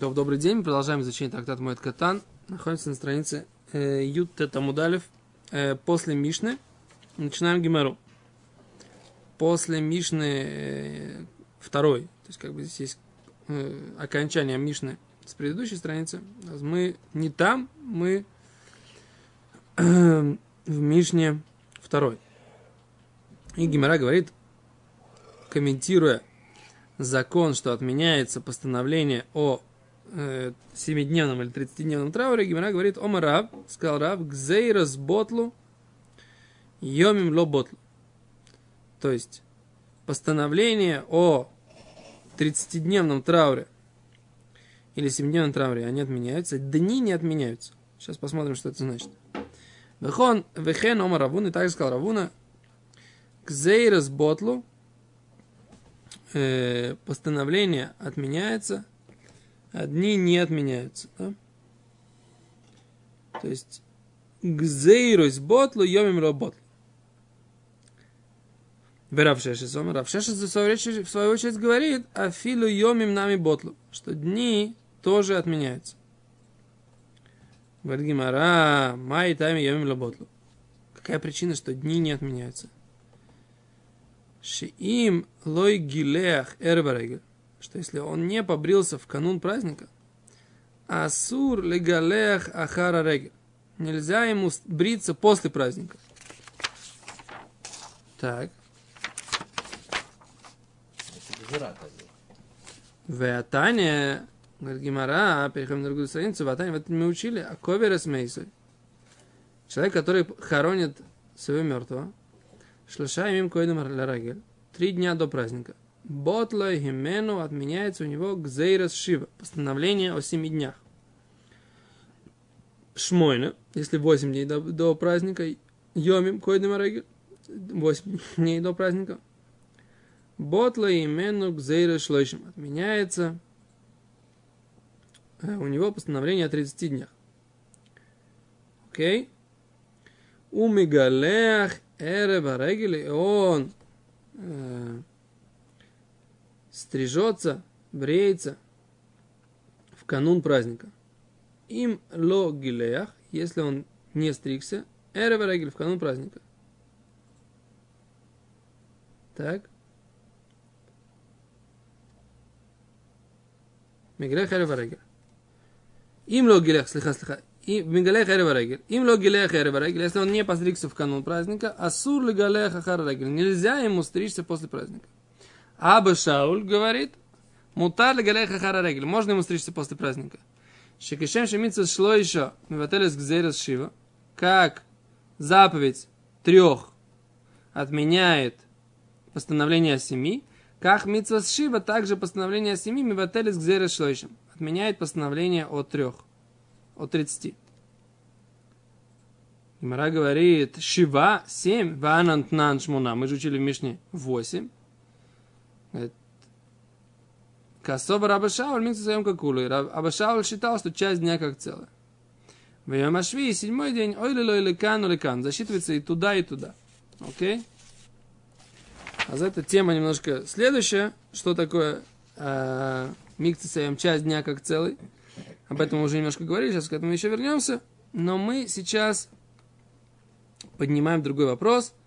Добрый день, продолжаем изучение трактата Моэт Катан. Находимся на странице э, Ют Тетамудалев э, после Мишны. Начинаем Гимеру. После Мишны э, второй, то есть как бы здесь есть э, окончание Мишны с предыдущей страницы. Мы не там, мы э, в Мишне второй. И Гимера говорит, комментируя закон, что отменяется постановление о э, 7-дневном или 30-дневном трауре, Гимера говорит, Ома Раб, сказал Раб, гзейрас ботлу, йомим ло ботлу. То есть, постановление о 30-дневном трауре или 7-дневном трауре, они отменяются, дни не отменяются. Сейчас посмотрим, что это значит. Вехон, вехен ома Равун, и также сказал Равуна, гзейрас ботлу, э, постановление отменяется, одни не отменяются. Да? То есть гзейрус ботлу йомим ро ботлу. Веравшешес, он Равшешес в свою очередь говорит, афилу йомим нами ботлу, что дни тоже отменяются. Говорит Гимара, май тайми йомим ло ботлу. Какая причина, что дни не отменяются? Шиим лой гилеах эрбарегель что если он не побрился в канун праздника, асур легалех ахара регель. Нельзя ему бриться после праздника. Так. Веатане, говорит Гимара, переходим на другую страницу, Веатане, вот мы учили, а коверес мейсой. Человек, который хоронит своего мертвого, шлаша им койдам три дня до праздника. Ботла Химену отменяется у него Гзейрас Шива, постановление о семи днях. Шмойна, если 8 дней до, до праздника, Йомим Койдем Арегель, 8 дней до праздника. Ботла Имену Гзейрас Шлойшим отменяется э, у него постановление о 30 днях. Окей? У Мигалех Эреба Регели, он э, стрижется, бреется в канун праздника. Им ло гилеях, если он не стригся, эрева регель в канун праздника. Так. Мигрех эрева регель. Им ло гилех, слиха, слиха. И мигалех эрева регель. Им ло гилех эрева регель. Если он не постригся в канун праздника, асур ли галех ахар регель. Нельзя ему стричься после праздника. Аба Шауль говорит, мутар галеха харарегель, можно ему стричься после праздника. Шекешем шемица шло еще, мивателес гзерес шива, как заповедь трех отменяет постановление о семи, как митцва шива, также постановление о семи, мивателес гзерес шлойшем, отменяет постановление о трех, о тридцати. Гимара говорит, шива, семь, ванант нан шмуна. Мы же учили в Мишне восемь. Кособа Раба Шауль, микс своем какулу. Раба Шауль считал, что часть дня как целое. В Ямашви, седьмой день, ой ли или кан, или кан. Засчитывается и туда, и туда. Окей? А за эта тема немножко следующая. Что такое э, микцисаем часть дня как целый. Об этом мы уже немножко говорили, сейчас к этому еще вернемся. Но мы сейчас поднимаем другой вопрос –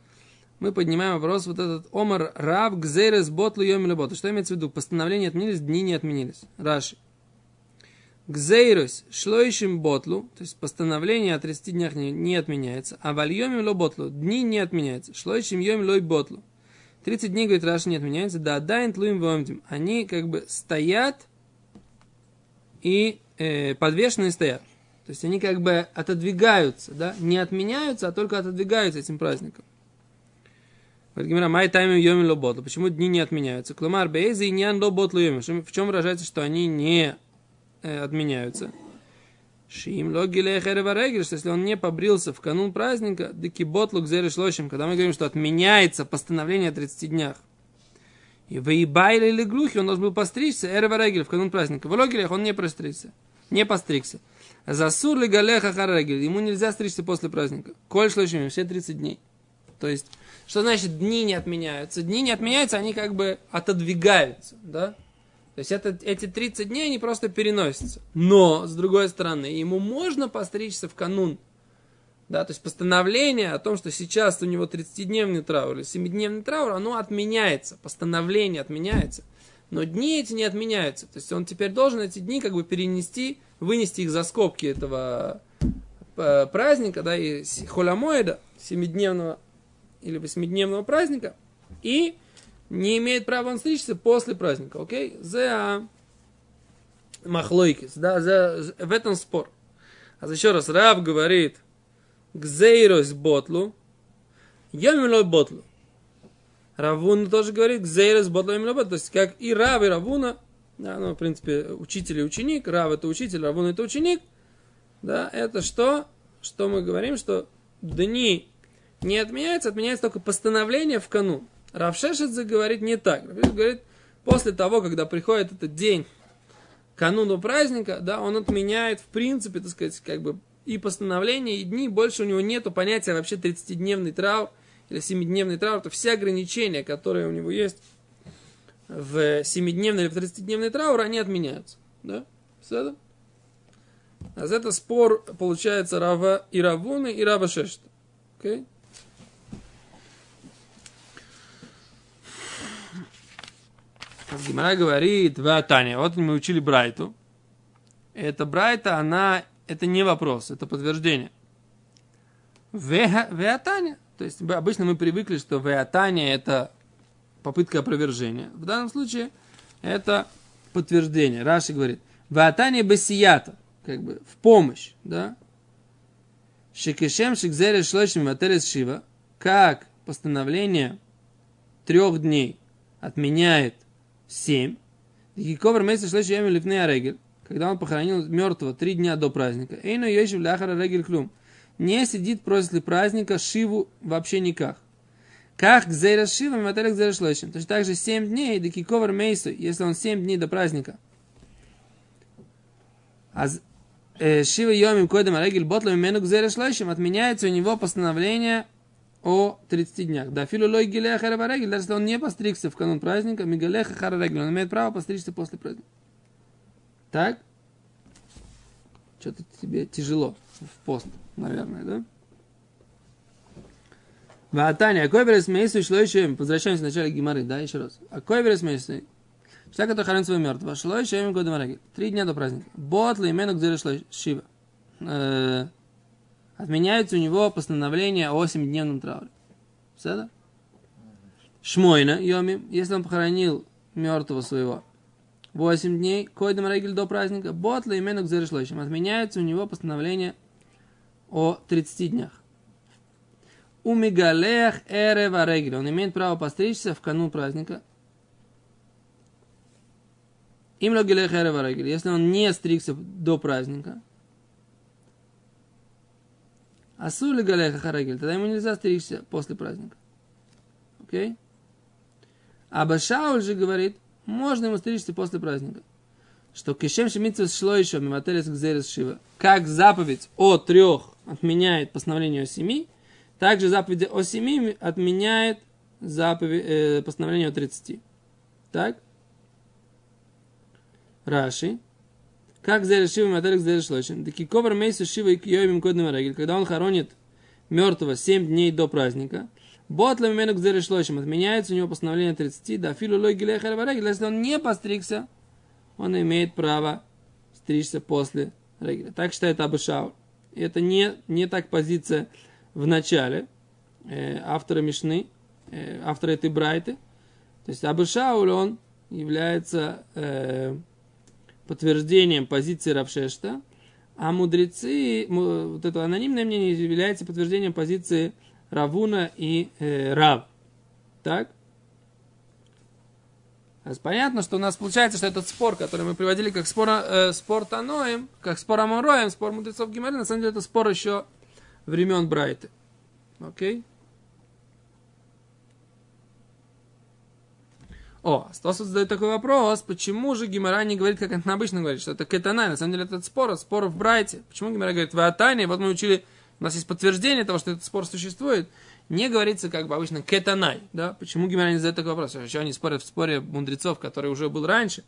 мы поднимаем вопрос вот этот Омар Рав Гзерес Ботлу Йоми Работа. Что имеется в виду? Постановления отменились, дни не отменились. Раши. Гзейрус шлоишим ботлу, то есть постановление о 30 днях не, не отменяется, а вальемим ло ботлу, дни не отменяются. Шлоишим йом лой ботлу. 30 дней, говорит Раши, не отменяется, да дайн тлуим вомдим. Они как бы стоят и э, подвешенные стоят. То есть они как бы отодвигаются, да, не отменяются, а только отодвигаются этим праздником. Говорит Гимера, май тайм йомин лоботлу. Почему дни не отменяются? Клумар бейзи нян лоботлу йомин. В чем выражается, что они не э, отменяются? Шим логиле хереварегель, что если он не побрился в канун праздника, дыки ботлу к шлощим, когда мы говорим, что отменяется постановление о 30 днях. И выебайли или глухи, он должен был постричься, эреварегель, в канун праздника. В логилях он не постригся. Не постригся. Засур ли галеха харегель, ему нельзя стричься после праздника. Коль шлощим, все 30 дней. То есть что значит дни не отменяются? Дни не отменяются, они как бы отодвигаются, да? То есть это, эти 30 дней, они просто переносятся. Но, с другой стороны, ему можно постричься в канун. Да, то есть постановление о том, что сейчас у него 30-дневный траур или 7-дневный траур, оно отменяется. Постановление отменяется. Но дни эти не отменяются. То есть он теперь должен эти дни как бы перенести, вынести их за скобки этого э, праздника, да, и холямоида, семидневного или восьмидневного праздника, и не имеет права он стричься после праздника, окей? За махлойкис, да, за, в этом спор. А еще раз, Рав говорит, гзейрос ботлу, йомилой ботлу. Равуна тоже говорит, гзейрос ботлу йомилой ботлу. То есть, как и Рав, и Равуна, да, ну, в принципе, учитель и ученик, Рав это учитель, Равуна это ученик, да, это что? Что мы говорим, что дни не отменяются, отменяется только постановление в канун. Равшешет говорит не так. Равшешет говорит, после того, когда приходит этот день кануну праздника, да, он отменяет, в принципе, так сказать, как бы и постановление, и дни, больше у него нету понятия вообще 30-дневный траур или 7-дневный траур, то все ограничения, которые у него есть в 7-дневный или в 30-дневный траур, они отменяются. Да? Все А за это спор получается Рава и Равуны, и Рава Шешта. Okay? Гимара говорит, Таня, вот мы учили Брайту. Это Брайта, она, это не вопрос, это подтверждение. Веатаня. То есть обычно мы привыкли, что Веатаня это попытка опровержения. В данном случае это подтверждение. Раши говорит, Веатаня бесията, как бы в помощь, да? Шекешем шекзере шлошим вателес шива, как постановление трех дней отменяет 7. Ковар месяц шлеши ями лифнея регель, когда он похоронил мертвого три дня до праздника. Эйну ешив ляхара регель клюм. Не сидит после праздника шиву вообще никак. Как гзейра шива, мимателек гзейра шлешим. Точно так же 7 дней, да ковар мейсу, если он 7 дней до праздника. А Шива Йомим Койдем Арегель Ботла Мимену Гзейра Шлойшим отменяется у него постановление о 30 днях. Да, филу лой гилея харабарегель, даже если он не постригся в канун праздника, мигалеха харарегель, он имеет право постричься после праздника. Так? Что-то тебе тяжело в пост, наверное, да? Ватаня, а кой берес мейсу шло еще, возвращаемся к началу Гимары, да, еще раз. А кой берес мейсу? Человек, который хоронит своего мертвого, шло еще им годом Три дня до праздника. Бот имену где шло шива. Отменяется у него постановление о 7-дневном трауре. Все Шмойна, Йоми, если он похоронил мертвого своего 8 дней, койдам регель до праздника, ботла именно к зарешлойшим. Отменяется у него постановление о 30 днях. У Мигалех Эрева Регель. Он имеет право постричься в канун праздника. Им Эрева Регель. Если он не стригся до праздника, Асули галеха харагель, тогда ему нельзя стричься после праздника. Окей? А Башауль же говорит, можно ему стричься после праздника. Что кишем шемитсу шло еще мимателес гзерес шива. Как заповедь о трех отменяет постановление о семи, также заповедь о семи отменяет заповедь, э, постановление о тридцати. Так? Раши. Как за решива материк за решлочен. Таки ковар мейсу шива и кьёймим кодным регель. Когда он хоронит мертвого 7 дней до праздника, Ботла менок за решлочем. Отменяется у него постановление 30. Да филу лой регель. Если он не постригся, он имеет право стричься после регеля. Так считает Абышау. Это не, не так позиция в начале э, автора Мишны, э, автора этой Брайты. То есть Абышауль, он является э, подтверждением позиции Равшешта, а мудрецы, вот это анонимное мнение является подтверждением позиции Равуна и э, Рав. Так? Понятно, что у нас получается, что этот спор, который мы приводили как спор, э, спор Таноем, как спор Амороем, спор мудрецов Гимари, на самом деле это спор еще времен Брайты. Окей? Okay? О, Стосу задает такой вопрос, почему же Гимара не говорит, как это обычно говорит, что это кетанай, на самом деле это спор, спор в Брайте. Почему Гимара говорит в вот мы учили, у нас есть подтверждение того, что этот спор существует, не говорится, как бы обычно, кетанай, да? Почему Гимара не задает такой вопрос? Еще они спорят в споре мудрецов, который уже был раньше.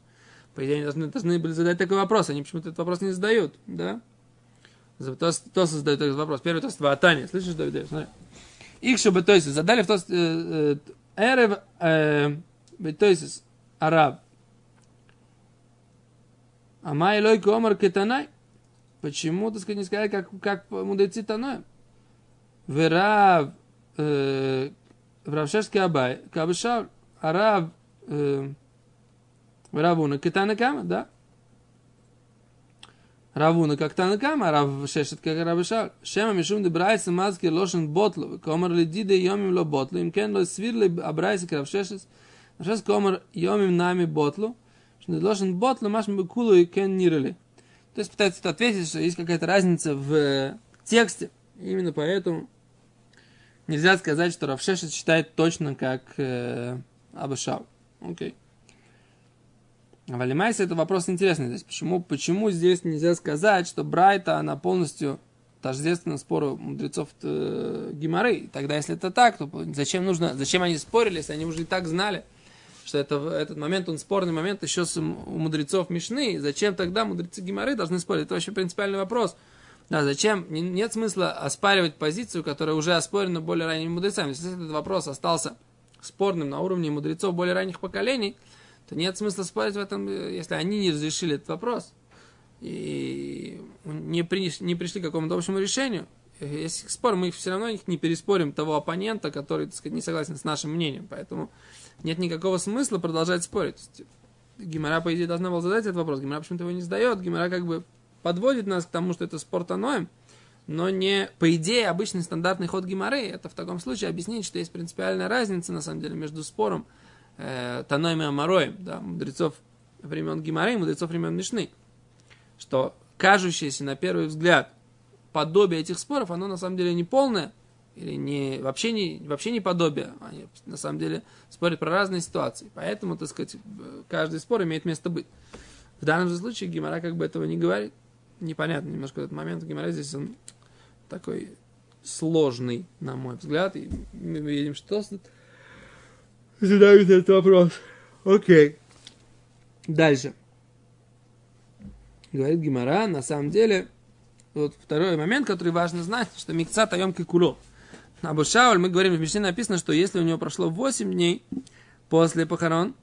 По идее, они должны, должны были задать такой вопрос, они почему-то этот вопрос не задают, да? Кто, кто создает этот вопрос? Первый тост Ватани. Слышишь, Давид? Их чтобы то есть задали в тост э, э, Есть араб. Амай лой комар кетанай. Почему, так сказать, не сказать, как, как мудрецы Таноем? Верав э, в Равшешке Абай, Кабышав, Арав э, Равуна Китана Кама, да? Равуна как Танакама, Рав Шешет как Равышал. Шема Мишум де Брайса Мазки Лошен Ботлу, Комар Ледиде Йомим Ло Ботлу, им кен Ло Свирли Абрайса Рав Шешет, Шес Комар Йомим Нами Ботлу, что Лошен Ботлу Маш Мбекулу и кен Нирали. То есть пытается ответить, что есть какая-то разница в тексте. Именно поэтому нельзя сказать, что Равшешет считает точно как э, Абашау. Окей. Okay. А Валимайса это вопрос интересный. То есть почему, почему здесь нельзя сказать, что Брайта, она полностью тождественна спору мудрецов э, Гимары. Тогда, если это так, то зачем нужно, зачем они спорили, если они уже и так знали, что это, этот момент, он спорный момент еще с, у мудрецов Мишны. Зачем тогда мудрецы Гимары должны спорить? Это вообще принципиальный вопрос. Да, зачем? Нет смысла оспаривать позицию, которая уже оспорена более ранними мудрецами. Если этот вопрос остался спорным на уровне мудрецов более ранних поколений, то нет смысла спорить в этом, если они не разрешили этот вопрос и не, при, не пришли к какому-то общему решению. Если спор, мы все равно их не переспорим того оппонента, который, так сказать, не согласен с нашим мнением. Поэтому нет никакого смысла продолжать спорить. Гимара, по идее, должна была задать этот вопрос. Гимара почему-то его не задает. Гимара как бы подводит нас к тому, что это спор Таноем, но не, по идее, обычный стандартный ход Гимары. Это в таком случае объяснить, что есть принципиальная разница, на самом деле, между спором э, Таноем и Амароем, да, мудрецов времен Гимары и мудрецов времен Мишны, что кажущееся на первый взгляд подобие этих споров, оно на самом деле не полное, или не, вообще, не, вообще не подобие. Они на самом деле спорят про разные ситуации. Поэтому, так сказать, каждый спор имеет место быть. В данном же случае Гимара как бы этого не говорит. Непонятно немножко этот момент. Гимара здесь он такой сложный, на мой взгляд. И мы видим, что задают этот вопрос. Окей. Дальше. Говорит Гимара, на самом деле, вот второй момент, который важно знать, что микца таем куло. Абу Шауль, мы говорим, в Мишне написано, что если у него прошло 8 дней после похорон,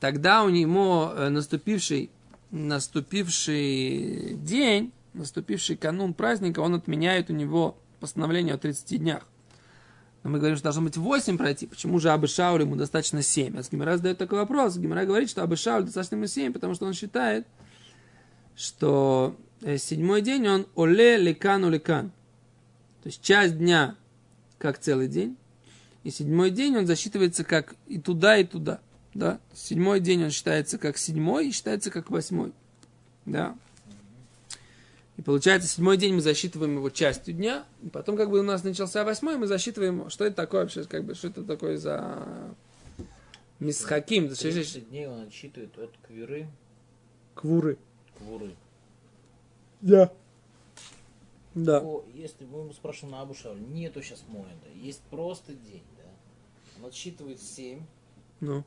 тогда у него э, наступивший, наступивший день, наступивший канун праздника, он отменяет у него постановление о 30 днях. Но мы говорим, что должно быть 8 пройти. Почему же Абы Шауль ему достаточно 7? А Гимара задает такой вопрос. Гимара говорит, что Абы Шауль достаточно ему 7, потому что он считает, что э, седьмой день он оле лекан лекан. То есть часть дня как целый день. И седьмой день он засчитывается как и туда, и туда. Да? Седьмой день он считается как седьмой и считается как восьмой. Да? И получается, седьмой день мы засчитываем его частью дня, и потом как бы у нас начался восьмой, мы засчитываем, что это такое вообще, как бы, что это такое за мисхаким. 30 дней он отсчитывает от квиры. Квуры. Квуры. Да. Да. О, если мы ему спрашиваем на Абушавле, нету сейчас моэда, есть просто день, да. Он отсчитывает 7. Ну.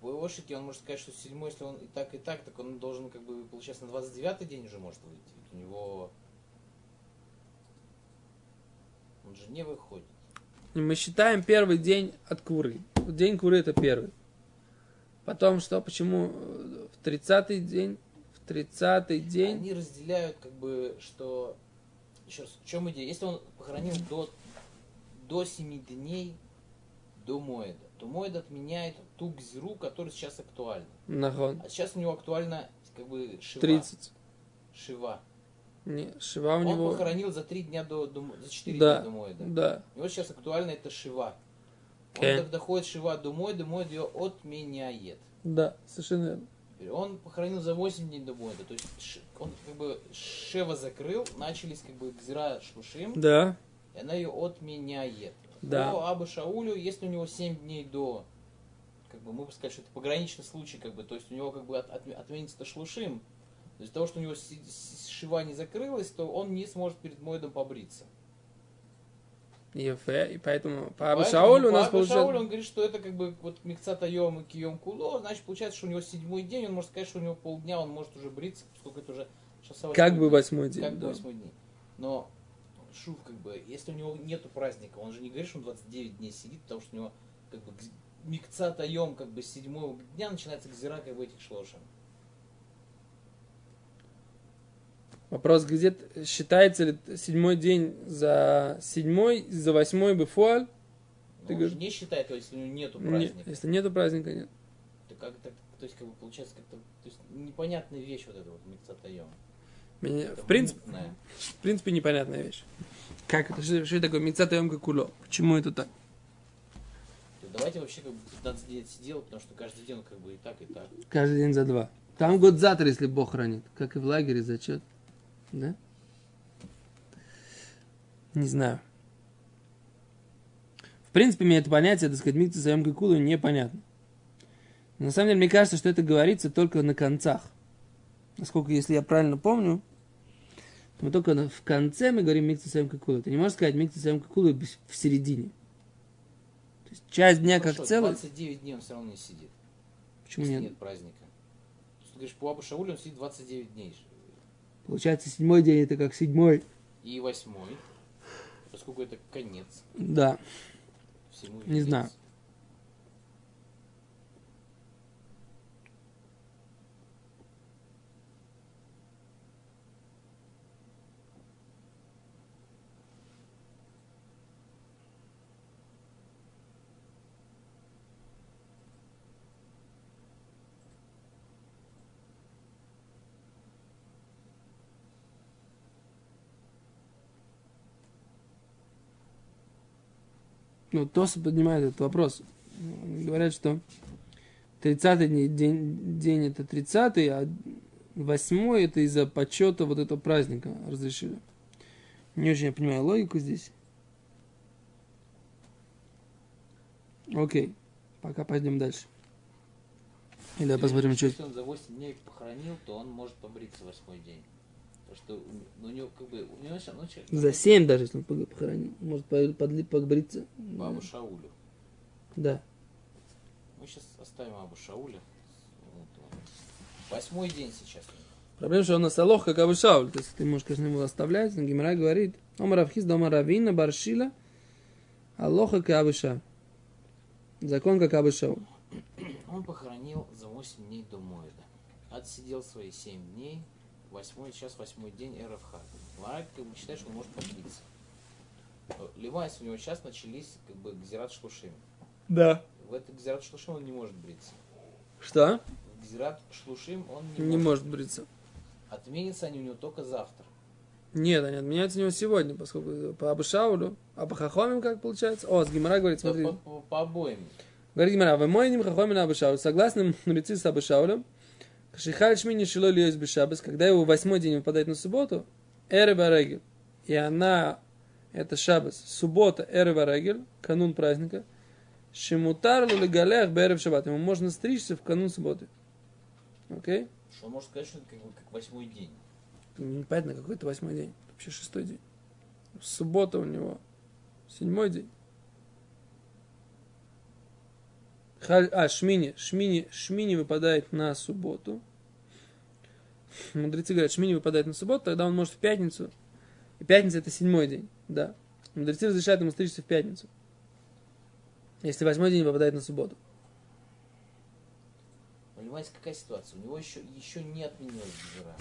По его шике он может сказать, что седьмой, если он и так, и так, так он должен, как бы, получается, на 29 день уже может выйти. Ведь у него... Он же не выходит. И мы считаем первый день от куры. День куры это первый. Потом что, почему в 30-й день, в 30-й день... Они разделяют, как бы, что... Еще раз, в чем идея? Если он похоронил до, до 7 дней до Моэда, то Моэд отменяет ту гзиру, которая сейчас актуальна. Нахон. А сейчас у него актуально как бы Шива. 30. Шива. Не, Шива у Он него... похоронил за три дня до, до за четыре Да, дня до Моэда. да. У него сейчас актуально это Шива. Он Кен. когда доходит Шива до Моэда, Моэд ее отменяет. Да, совершенно верно. Он похоронил за 8 дней до Моэда. То есть он как бы Шева закрыл, начались как бы Гзира Шлушим, Да, и она ее отменяет. Да. По Абу Шаулю, если у него 7 дней до, как бы мы бы сказали, что это пограничный случай, как бы, то есть у него как бы от, от- отменится шлушим, из-за того, что у него шива не закрылась, то он не сможет перед Моэдом побриться. Ефе, и поэтому по Абу Шаулю у по нас Шаулю получается... он говорит, что это как бы вот микцата йом и кием куло, значит получается, что у него седьмой день, он может сказать, что у него полдня, он может уже бриться, поскольку это уже сейчас Как бы восьмой день, Как бы да. восьмой день. Но шув, как бы, если у него нету праздника, он же не говорит, что он 29 дней сидит, потому что у него как бы микцата йом, как бы седьмого дня начинается гзира, как бы этих шлошем. Вопрос, где считается ли седьмой день за седьмой, за восьмой бифуаль? Но Ты говоришь- не считает, то есть, если у него нету Нет, праздника. если нету праздника, нет. То, как, так, то есть, как бы получается как-то, то есть, непонятная вещь вот эта вот микцата йом. Меня- Это в, принципе, мутная. в принципе, непонятная вещь. Как это? Что, что такое? Мецата емка куло. Почему это так? Давайте вообще как бы 15 дней делать, потому что каждый день он как бы и так, и так. Каждый день за два. Там год завтра, если Бог хранит. Как и в лагере зачет. Да? Не знаю. В принципе, мне это понятие, так сказать, микца своем кулу непонятно. Но на самом деле, мне кажется, что это говорится только на концах. Насколько, если я правильно помню, мы только в конце мы говорим микца своем кулу. Ты не можешь сказать микца своем кулу в середине. То есть часть дня как Хорошо, целый. 29 дней он все равно не сидит. Почему нет? нет праздника. То ты говоришь, по Абу Шаулю он сидит 29 дней. Получается, седьмой день это как седьмой. И восьмой. Поскольку это конец Да. всему. Не знаю. Ну, Тоса поднимает этот вопрос. Они Говорят, что 30-й день, день, это 30-й, а 8 это из-за почета вот этого праздника разрешили. Не очень я понимаю логику здесь. Окей, пока пойдем дальше. Или посмотрим, что... Если он за 8 дней похоронил, то он может побриться восьмой день. Потому что у, ну, у него как бы... У него сейчас, ну, человек, За 7 даже, если он похоронил. Может по- подли- побриться. по Абу Шаулю. Да. Мы сейчас оставим Абу Шауля. Восьмой день сейчас. Проблема, что он на салох, как Абу Шауль. То есть ты можешь, конечно, его оставлять, но Гимара говорит, Омар Авхиз, дома Равина, Баршила, Алоха, как Абу Шауль. Закон, как Абу Шауль. Он похоронил за 8 дней до Моеда. Отсидел свои 7 дней. Восьмой, сейчас восьмой день РФХ. Ларак как бы считает, что он может побриться. Левайс у него сейчас начались как бы Гзират Шлушим. Да. В этот Гзират Шлушим он не может бриться. Что? В Гзират Шлушим он не, Не может. может бриться. Отменятся они у него только завтра. Нет, они отменяются у него сегодня, поскольку по Абу Шаулю, а по Хахомим как получается? О, с Гимара говорит, смотри. по, по- по обоим. Говорит Гимара, вы мой ним Хахомим на Абу Шаулю. Согласно мудрецы с Абу Шаулем, Шихаль Шмини Шило Льёйс Бешабас, когда его восьмой день выпадает на субботу, Эрева Регель, и она, это Шабас, суббота Эрева Регель, канун праздника, Шимутар Лулигалех Берев Шаббат, ему можно стричься в канун субботы. Окей? Что он может сказать, что это как, как восьмой день. Непонятно, какой это восьмой день. Вообще шестой день. Суббота у него. Седьмой день. Халь- А, Шмини. Шмини, Шмини выпадает на субботу. Мудрецы говорят, Шмини выпадает на субботу, тогда он может в пятницу. И пятница это седьмой день. Да. Мудрецы разрешают ему стричься в пятницу. Если восьмой день выпадает на субботу. Понимаете, какая ситуация? У него еще, еще не отменилась Гзира.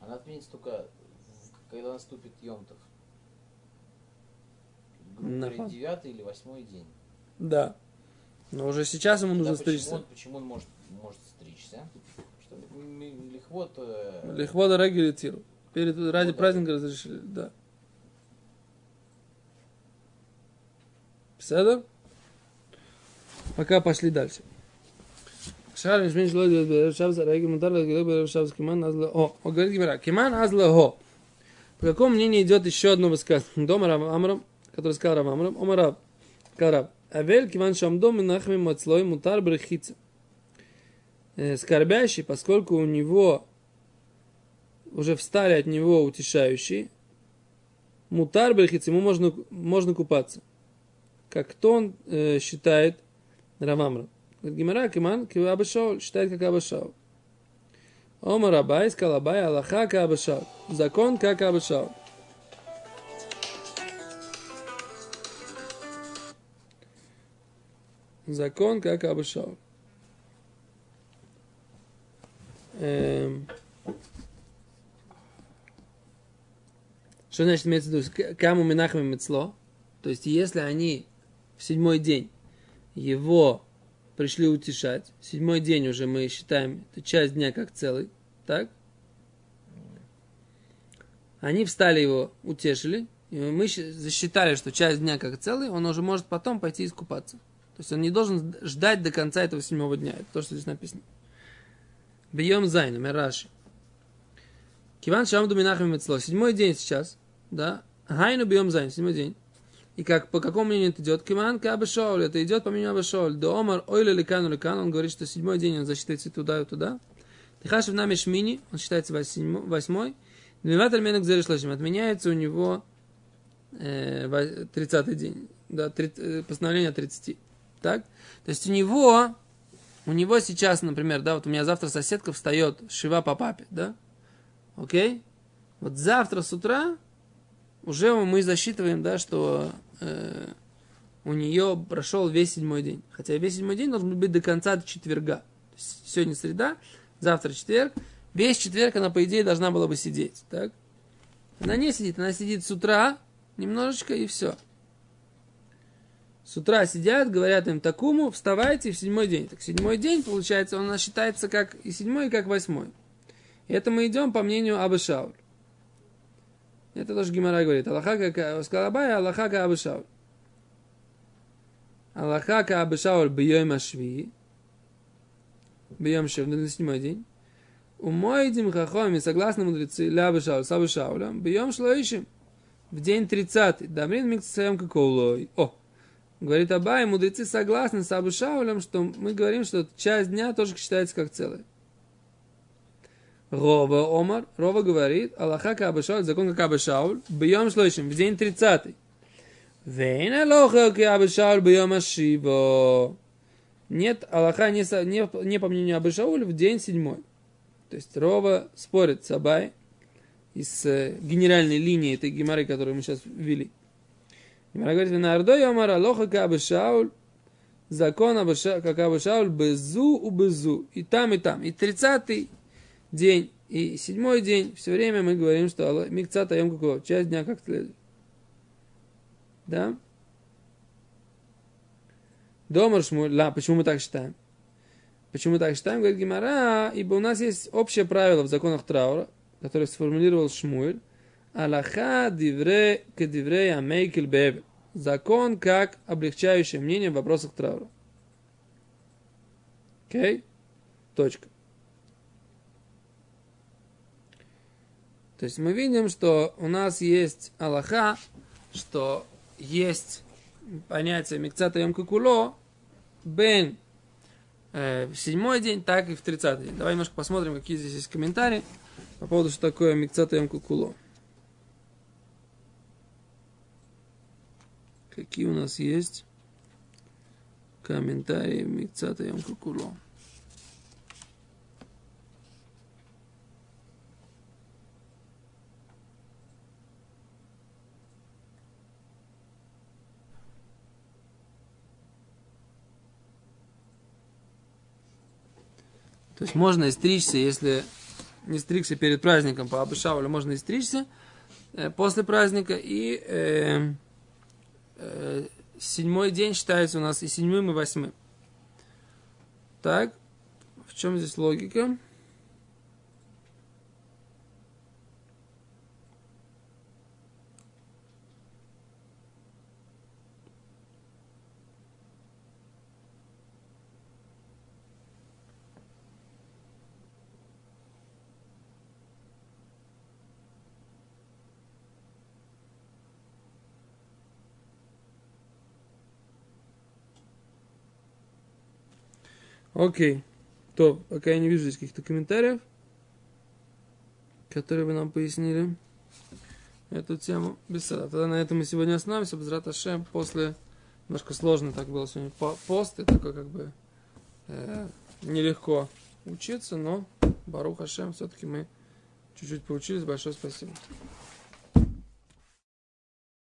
Она отменится только, когда наступит Йомтов. Грубо говоря, девятый или восьмой день. Да. Но уже сейчас ему нужно Да, почему, стричься. он, почему он может, может стричься? Что м- м- лихвот... э, Лихвода Регель и Тиру. Перед, ради праздника разрешили, да. Седа? Пока пошли дальше. Шар мишмин шло идет берев шабс, а мутар легелек берев шабс, киман азле о. О, говорит Гимара, киман азле о. По какому мнению идет еще одно высказывание? Дома Рав Амрам, который сказал Рав Амрам, Ома Рав, сказал Рав, Авель, киван шамдом и нахми мацлой мутар брехица. Э, Скорбящий, поскольку у него уже встали от него утешающие, Мутар бельхиц, ему можно, можно купаться. Как кто он э, считает Равамра? Гимара Киман Кивабашаул считает как Абашаул. Омар Абай сказал Абай Аллаха как Абашаул. Закон как Абашаул. Закон как Абашаул. Эм... Что значит имеется в виду? Каму Минахами Мецло. То есть, если они в седьмой день его пришли утешать, седьмой день уже мы считаем эту часть дня как целый, так? Они встали его, утешили, и мы засчитали, что часть дня как целый, он уже может потом пойти искупаться. То есть он не должен ждать до конца этого седьмого дня. Это то, что здесь написано. ביום זיין, אומר רש"י. כיוון שעמדו מנחמים מאצלו. Седьмой день сейчас да, היינו ביום זיין, седьмой день. И как, по какому мнению это идет? Киман Абашоль, это идет по мнению Абашоль. До Омар Ойля Ликану Ликану, он говорит, что седьмой день он засчитается туда и туда. Техашев нами Шмини, он считается восьмой. Двимат Альменок Зеришлашим, отменяется у него э, 30 день, да, 30, э, постановление 30. Так? То есть у него, у него сейчас, например, да, вот у меня завтра соседка встает, шива по папе, да? Окей? Вот завтра с утра уже мы засчитываем, да, что э, у нее прошел весь седьмой день. Хотя весь седьмой день должен быть до конца четверга. То есть сегодня среда, завтра четверг. Весь четверг она, по идее, должна была бы сидеть. Так? Она не сидит, она сидит с утра немножечко и все. С утра сидят, говорят им такому, вставайте в седьмой день. Так седьмой день, получается, он считается как и седьмой, и как восьмой. И это мы идем по мнению Абышаур. Это тоже Гимара говорит. Аллаха как сказал Абай, Аллаха как Абышауль. Аллаха как Абышауль бьем ашви. Бьем шев на седьмой день. У Мойдим Хахоми, согласно мудрецы, ля Абышауль, с Абышаулем, бьем шлоишим. В день тридцатый. Дамрин миксаем какоулой. О, Говорит Абай, мудрецы согласны с Абушаулем, что мы говорим, что часть дня тоже считается как целое. Рова Омар, Рова говорит, Аллаха Кабашауль, закон как Абашауль, бьем шлойшим, в день тридцатый. Вейн Аллаха Кабашауль, бьем Ашиво. Нет, Аллаха не, не, не по мнению Абашауль, в день седьмой. То есть Рова спорит с Абай из э, генеральной линии этой геморы, которую мы сейчас ввели. Гемора говорит, Винардой Омар Аллаха Кабашауль, закон как Абашауль, безу у безу. И там, и там. И тридцатый день и седьмой день, все время мы говорим, что микца таем какого, часть дня как следует. Да? Домар Шмуль, ла, почему мы так считаем? Почему мы так считаем? Говорит Гимара, ибо у нас есть общее правило в законах траура, которое сформулировал Шмуэль. Аллаха дивре кедивре амейкель бебель. Закон как облегчающее мнение в вопросах траура. Окей? Okay? Точка. То есть мы видим, что у нас есть Аллаха, что есть понятие Микцата Йом Кукуло, Бен э, в седьмой день, так и в тридцатый день. Давай немножко посмотрим, какие здесь есть комментарии по поводу, что такое Микцата Йом Кукуло. Какие у нас есть комментарии Микцата Йом. То есть можно истричься, если не стригся перед праздником по Абышаулю, можно истричься э, после праздника. И э, седьмой день считается у нас и седьмым, и восьмым. Так, в чем здесь логика? Окей. То, пока я не вижу здесь каких-то комментариев, которые бы нам пояснили. эту тему без сада. Тогда на этом мы сегодня остановимся. Без Шем после... Немножко сложно так было сегодня. Пост и такой как бы э, нелегко учиться, но Барух Хашем все-таки мы чуть-чуть поучились. Большое спасибо.